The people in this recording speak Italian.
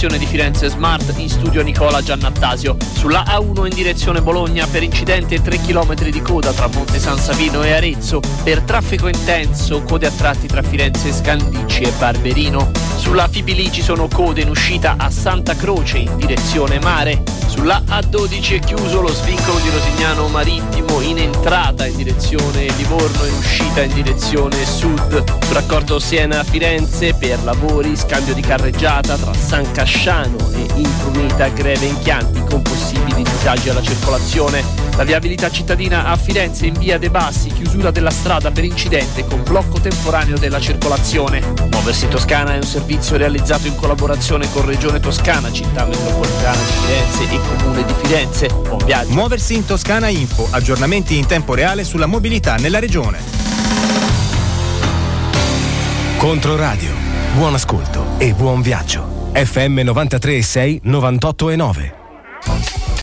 stazione di Firenze Smart in studio Nicola Giannattasio. Sulla A1 in direzione Bologna per incidente 3 km di coda tra Monte San Savino e Arezzo. Per traffico intenso code a tratti tra Firenze Scandicci e Barberino. Sulla Fibili ci sono code in uscita a Santa Croce in direzione mare. Sulla A12 è chiuso lo svincolo di Rosignano Marittimo in entrata in direzione Livorno e in uscita in direzione sud. Sul raccordo Siena-Firenze per lavori, scambio di carreggiata tra San Casciano e Impruneta Greve Impianti con possibili disagi alla circolazione. La viabilità cittadina a Firenze in via De Bassi, chiusura della strada per incidente con blocco temporaneo della circolazione. Muoversi in Toscana è un servizio realizzato in collaborazione con Regione Toscana, Città Metropolitana di Firenze e Comune di Firenze. Buon viaggio. Muoversi in Toscana Info, aggiornamenti in tempo reale sulla mobilità nella regione. Controradio. Buon ascolto e buon viaggio. FM 93 6 98 e 9.